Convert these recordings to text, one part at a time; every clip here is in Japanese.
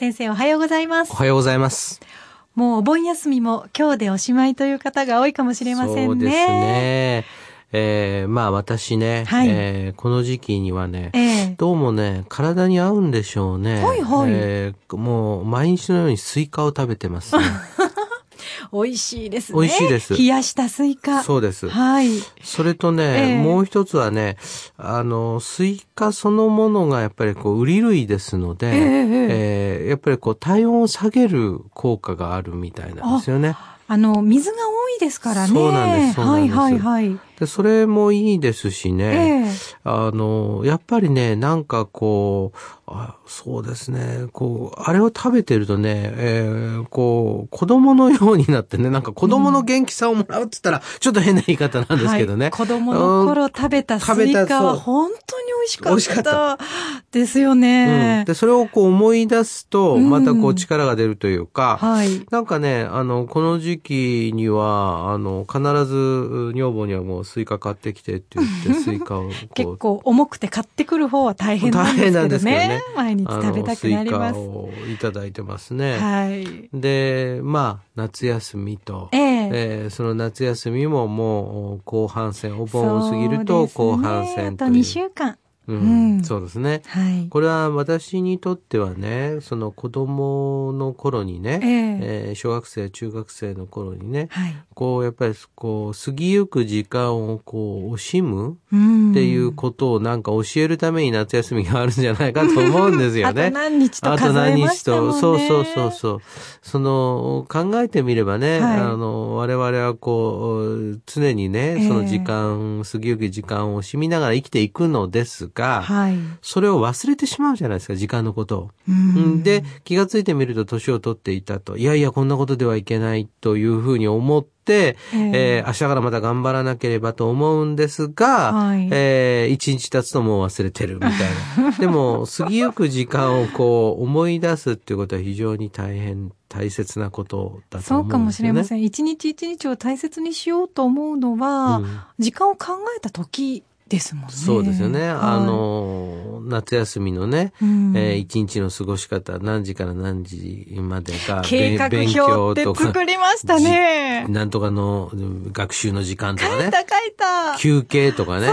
先生おはようございますお。はようございます。もうお盆休みも今日でおしまいという方が多いかもしれませんね。そうですね。えー、まあ私ね、はいえーこの時期にはね、ええどうもね、体に合うんでしょうね。はいはいえーもう毎日のようにスイカを食べてますね。美味しいですね。美味しいです冷やしたスイカ。そうです。はい。それとね、ええもう一つはね、あの、スイカそのものがやっぱりこう、瓜類ですので、えええーやっぱりこう、体温を下げる効果があるみたいなんですよね。あの、水が多いですからね。そうなんですそうなんですはいはいはい。で、それもいいですしえね。えあの、やっぱりね、なんかこう、あそうですね、こう、あれを食べてるとね、えーこう、子供のようになってね、なんか子供の元気さをもらうって言ったら、ちょっと変な言い方なんですけどね。はい子供の頃食べたスイカは本当に美味しかった。美味しかったですようねん。。で、それをこう思い出すと、うんまたこう力が出るというか、はい。なんかね、あの、この時期には、あの、必ず女房にはもうスイカ買ってきてって言って、スイカを結構重くて買ってくる方は大変なんですけどね。大変なんですけどね毎日食べたくなります。スイカをいただいてますね。はい。で、まあ、夏休みと、えええーその夏休みももう後半戦、お盆を過ぎると後半戦そうですねあとという。2週間。うんうんそうですね。はい。これは私にとってはね、その子供の頃にね、えええー小学生、中学生の頃にね、はい。こう、やっぱり、こう、過ぎゆく時間をこう、惜しむうんっていうことをなんか教えるために夏休みがあるんじゃないかと思うんですよね。あと何日とあと何日。と、そうそうそうそう。その、考えてみればね、はいあの、我々はこう、常にね、ええその時間、過ぎゆく時間を惜しみながら生きていくのですが、はい。それを忘れてしまうじゃないですか、時間のことを。うんで、気がついてみると年を取っていたと。いやいや、こんなことではいけないというふうに思って、えええー明日からまた頑張らなければと思うんですが、はいえー一日経つともう忘れてるみたいな。でも、過ぎゆく時間をこう思い出すっていうことは非常に大変、大切なことだとそうかも思うんですよね。しれません。一日一日を大切にしようと思うのは、うん時間を考えた時ですもんね。そうですよね。はいあ、の、夏休みのね、うんえー一日の過ごし方、何時から何時までが、計画表って作りましたね。なんとかのうん学習の時間とかね書いた。書いた。休憩とかね。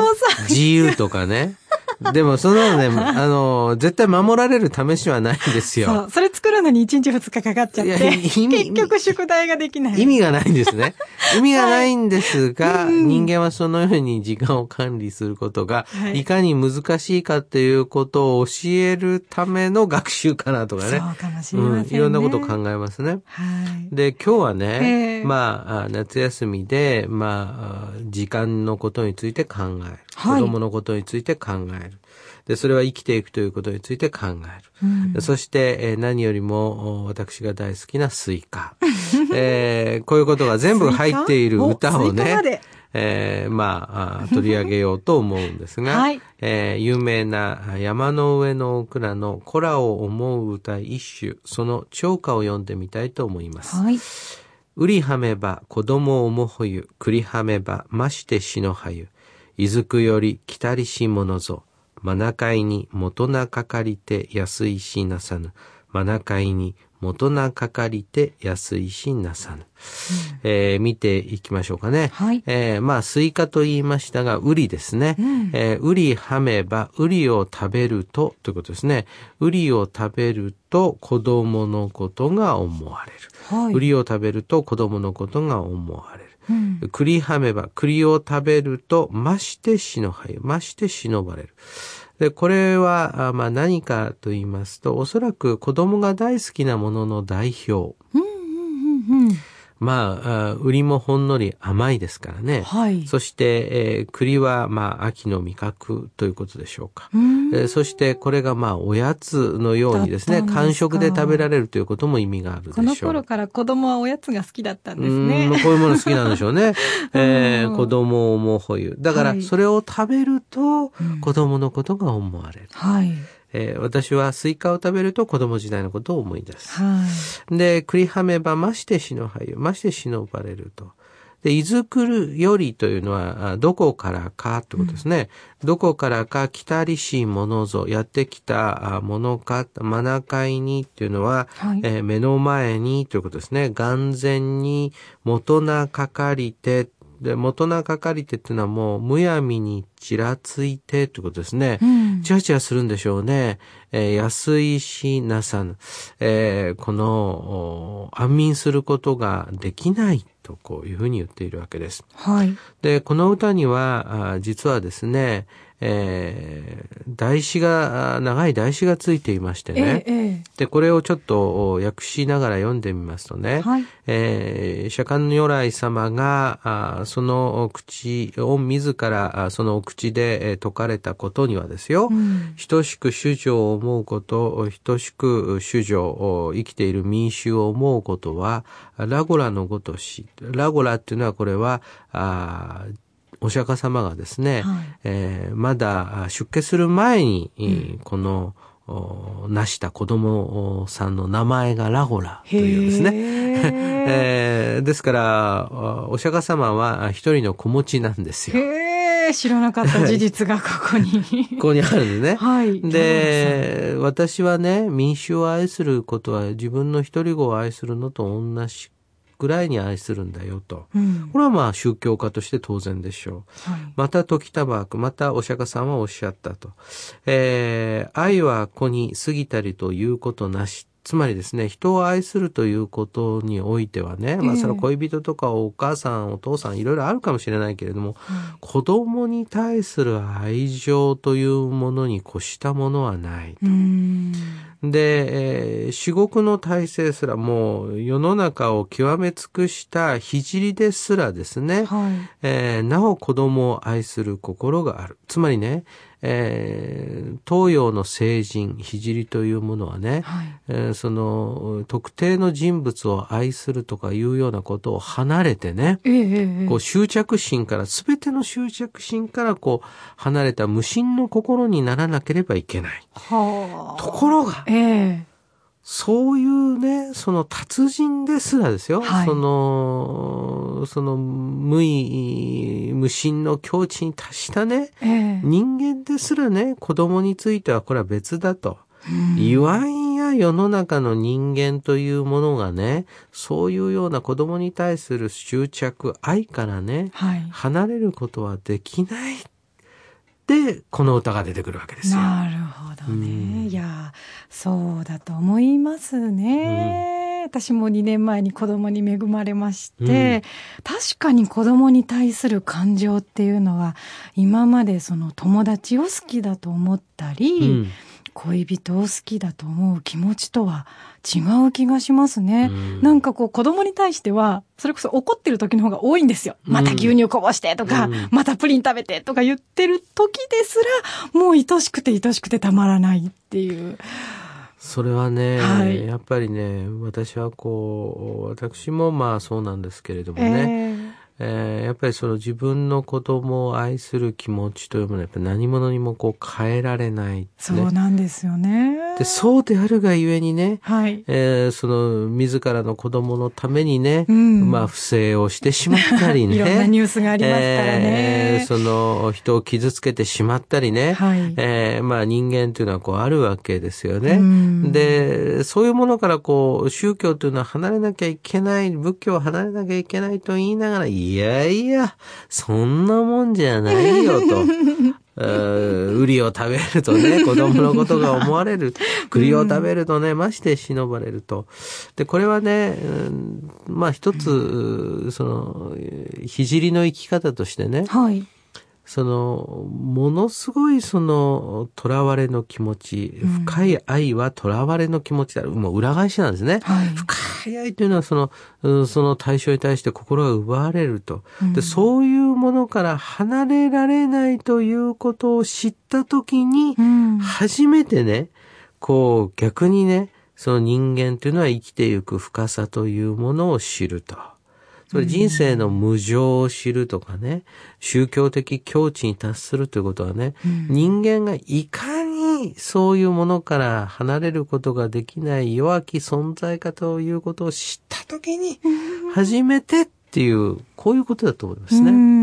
自由とかね。でも、そんなのね、あの、絶対守られる試しはないんですよ。そう。それ作るのに1日2日かかっちゃって、意味結局宿題ができない。意味がないんですね。意味がないんですが、うん人間はそのように時間を管理することが、はいい、かに難しいかっていうことを教えるための学習かなとかね。そうかもしれませんね。うん、いろんなことを考えますね。はい。で、今日はね、ええまああ、夏休みで、まあ、あ時間のことについて考える。はい子供のことについて考える。で、それは生きていくということについて考える。うんそして、えー何よりもお私が大好きなスイカ。えーこういうことが全部入っている歌をねえーまああ、取り上げようと思うんですが、はいえー有名な山の上のオクラのコラを思う歌一首、その唱歌を読んでみたいと思います。はい。うりはめば子供をもほゆ、くりはめばましてしのはゆ。いずくよりきたりしものぞ。まなかいに元なかかりて安いしなさぬ。まなかいにもとなかかりて安眠しなさぬ。えー見ていきましょうかね。はいえーまあ、スイカと言いましたが、ウリですね。うんえーウリはめば、ウリを食べると、ということですね。ウリを食べると子供のことが思われる。はい。栗を食べると子供のことが思われる。うん栗はめば、栗を食べると、ましてしのはゆ、まして忍ばれる。で、これは、あまあ何かと言いますと、おそらく子供が大好きなものの代表。うんうんうんうん。まあ、あ売りもほんのり甘いですからね。はい。そして、えー栗は、まあ、秋の味覚ということでしょうか。うえーそして、これが、まあ、おやつのようにですね、だったんですか間食で食べられるということも意味があるでしょう。この頃から子供はおやつが好きだったんですうねん。こういうもの好きなんでしょうね。えーうん子供をもほゆ。だから、はいそれを食べるとうん、子供のことが思われる。はい。えー私はスイカを食べると子供時代のことを思い出す。はい。で、栗はめばましてしのはゆ、まして忍ばれると。で、いずくるよりというのは、あどこからかってことですね。どこからか来たりしものぞ、やってきたあものか、まなかいにっていうのは、はいえー目の前にということですね。眼前にもとなかかりて、で、もとなかかりてっていうのはもうむやみにちらついてということですね。うんチラチラするんでしょうね。えー安いしなさぬ。えーこの、お安眠することができないとこういうふうに言っているわけです。はい。で、この歌には、あ実はですね、えー台詞が、あ長い台詞がついていましてえね。え、えで、これをちょっとお訳しながら読んでみますとえ。ね、はい。えー釈迦如来様が、あそのお口を自ら、あそのお口でえー説かれたことにはですよ、うん等しく主女を思うこと、等しく主女を生きている民衆を思うことは、ラゴラのごとし。ラゴラっていうのはこれは、あーお釈迦様がですね、はいえーまだあ出家する前に、えーこの、おなした子供さんの名前がラゴラというですね。ね えーですから、あお釈迦様はあ一人の子持ちなんですよ。へえ、知らなかった事実が ここに。ここにあるんですね。はい。で、私はね、民衆を愛することは自分の一人子を愛するのと同じぐらいに愛するんだよと。うんこれはまあ宗教家として当然でしょう。はいまた時たばく、またお釈迦さんはおっしゃったと。えー愛は子に過ぎたりということなし。つまりですね、人を愛するということにおいてはね、まええあその恋人とかお母さん、お父さんいろいろあるかもしれないけれども、子供に対する愛情というものに越したものはない。うん。で、えー至極の体制すらもう世の中を極め尽くした聖ですらですね、はい。えーなお子供を愛する心がある。つまりね、えー東洋の聖人、聖というものはね、はい。えーその特定の人物を愛するとかいうようなことを離れてね、ええ、ええ。こう執着心から、すべての執着心からこう離れた無心の心にならなければいけない。はあ。ところが、ええ。そういうね、その達人ですらですよ。はいその、その無意、無心の境地に達したね、ええ。人間ですらね、子供についてはこれは別だと。うん言わんや世の中の人間というものがね、そういうような子供に対する執着、愛からね、はい。離れることはできない。で、この歌が出てくるわけですよ。なるほどうんね。いや、そうだと思いますね。私も2年前に子供に恵まれまして、確かに子供に対する感情っていうのは、今までその友達を好きだと思ったり、うん恋人を好きだと思う気持ちとは違う気がしますね。うんなんかこう子供に対しては、それこそ怒ってる時の方が多いんですよ。また牛乳こぼしてとか、うんまたプリン食べてとか言ってる時ですら、もう愛しくて愛しくてたまらないっていう。それはね、はいやっぱりね、私はこう、私もまあそうなんですけれどもね、ええーやっぱりその自分の子供を愛する気持ちというものはやっぱ何者にもこう変えられない、ね。そうなんですよね。で、そうであるがゆえにね、はい。えーその自らの子供のためにね、うんまあ不正をしてしまったりね。いろんなニュースがありますからね。えーその人を傷つけてしまったりね。はいえーまあ人間というのはこうあるわけですよね。うんで、そういうものからこう宗教というのは離れなきゃいけない、仏教を離れなきゃいけないと言いながら、いやいや、そんなもんじゃないよと。えーウリを食べるとね、子供のことが思われる。栗を食べるとね、まして忍ばれると。で、これはね、うんまあ一つ、その、聖の生き方としてね、はい。その、ものすごいその、囚われの気持ち、深い愛は囚われの気持ちだ。もう裏返しなんですね。はい深い愛というのはその、うんその対象に対して心が奪われると。で、そういうものから離れられないということを知ったときに、うん初めてね、こう逆にね、その人間というのは生きていく深さというものを知ると。それ人生の無常を知るとかね、宗教的境地に達するということはね、人間がいかにそういうものから離れることができない弱き存在かということを知ったときに、初めてっていう、こういうことだと思いますね。うん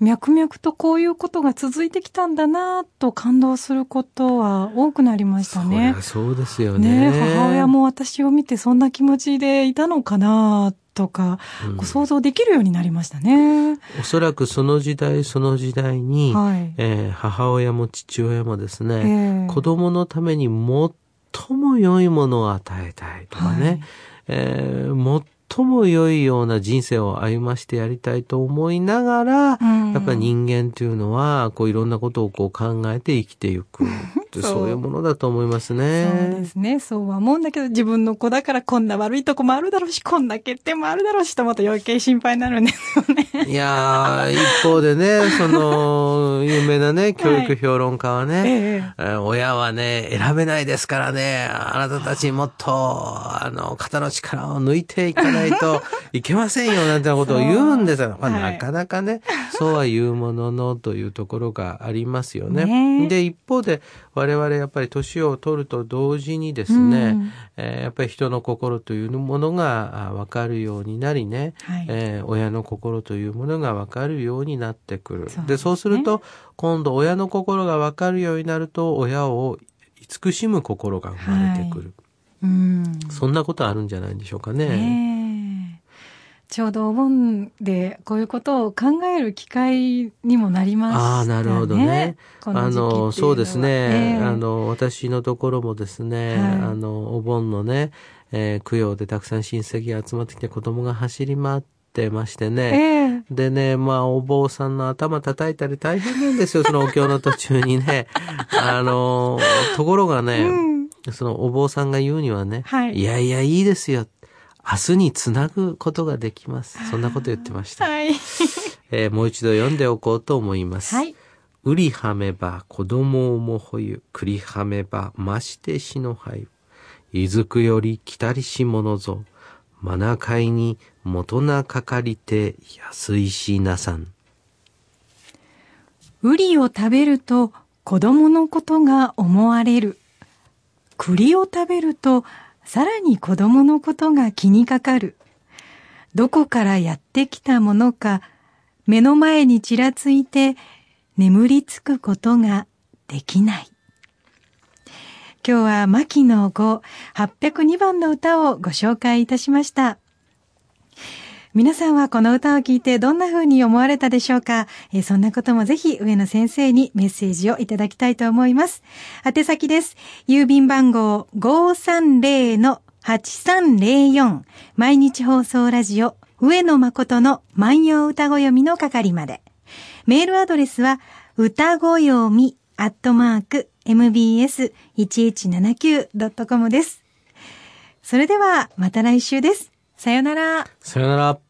脈々とこういうことが続いてきたんだなと感動することは多くなりましたねゃ。そうですよね。ね母親も私を見てそんな気持ちでいたのかなとか、うん想像できるようになりましたね。おそらくその時代その時代に、はい。えー母親も父親もですえね、え子供のために最も良いものを与えたいとかね、はいえー最も良いような人生を歩ましてやりたいと思いながら、うんやっぱり人間というのは、こういろんなことをこう考えて生きていく そういうものだと思いますそうでね。すね。そうは思うんだけど、自分の子だからこんな悪いとこもあるだろうし、こんな欠点もあるだろうしと、また余計心配になるんですよね。いやー、一方でね、その、有名なね、教育評論家はね、えええー親はね、選べないですからね、あなたたちもっと、あの、肩の力を抜いていかないといけませんよ、なんてなことを言うんですよ。まあ、はいなかなかね、そうは言うもののというところがありますよね。ねで、一方で、我々やっぱり年を取ると同時にですね、うんえーやっぱり人の心というものがあわかるようになりね、はいえー親の心というものがわかるようになってくる。そうですねで、そうすると、今度親の心がわかるようになると、親を慈しむ心が生まれてくる。うん。そんなことあるんじゃないんでしょうかね。ちょうどお盆でこういうことを考える機会にもなりましたね。ああ、なるほどね。このあのそうですね。ええあの、私のところもですね、はいあの、お盆のね、えー供養でたくさん親戚が集まってきて子供が走り回ってましてね。ええでね、まあ、お坊さんの頭叩いたり大変なんですよ、そのお経の途中にね。あの、ところがね、うんそのお坊さんが言うにはね、はいやいや、いいですよ。明日につなぐことができます。そんなこと言ってました。はい。えーもう一度読んでおこうと思います。はい。うりはめば子供をもほゆ、くりはめばましてしのはゆ。いずくよりきたりしものぞ。まなかいにもとなかかりてやすいしなさん。ウリを食べると子供のことが思われる。栗を食べるとさらに子供のことが気にかかる。どこからやってきたものか目の前にちらついて眠りつくことができない。今日は牧野5 802番の歌をご紹介いたしました。皆さんはこの歌を聞いてどんな風に思われたでしょうか、えーそんなこともぜひ上野先生にメッセージをいただきたいと思います。宛先です。郵便番号530-8304毎日放送ラジオ上野誠の万葉歌子読みの係まで。メールアドレスは歌子読みアットマーク mbs1179.com です。それではまた来週です。さよなら。さよなら。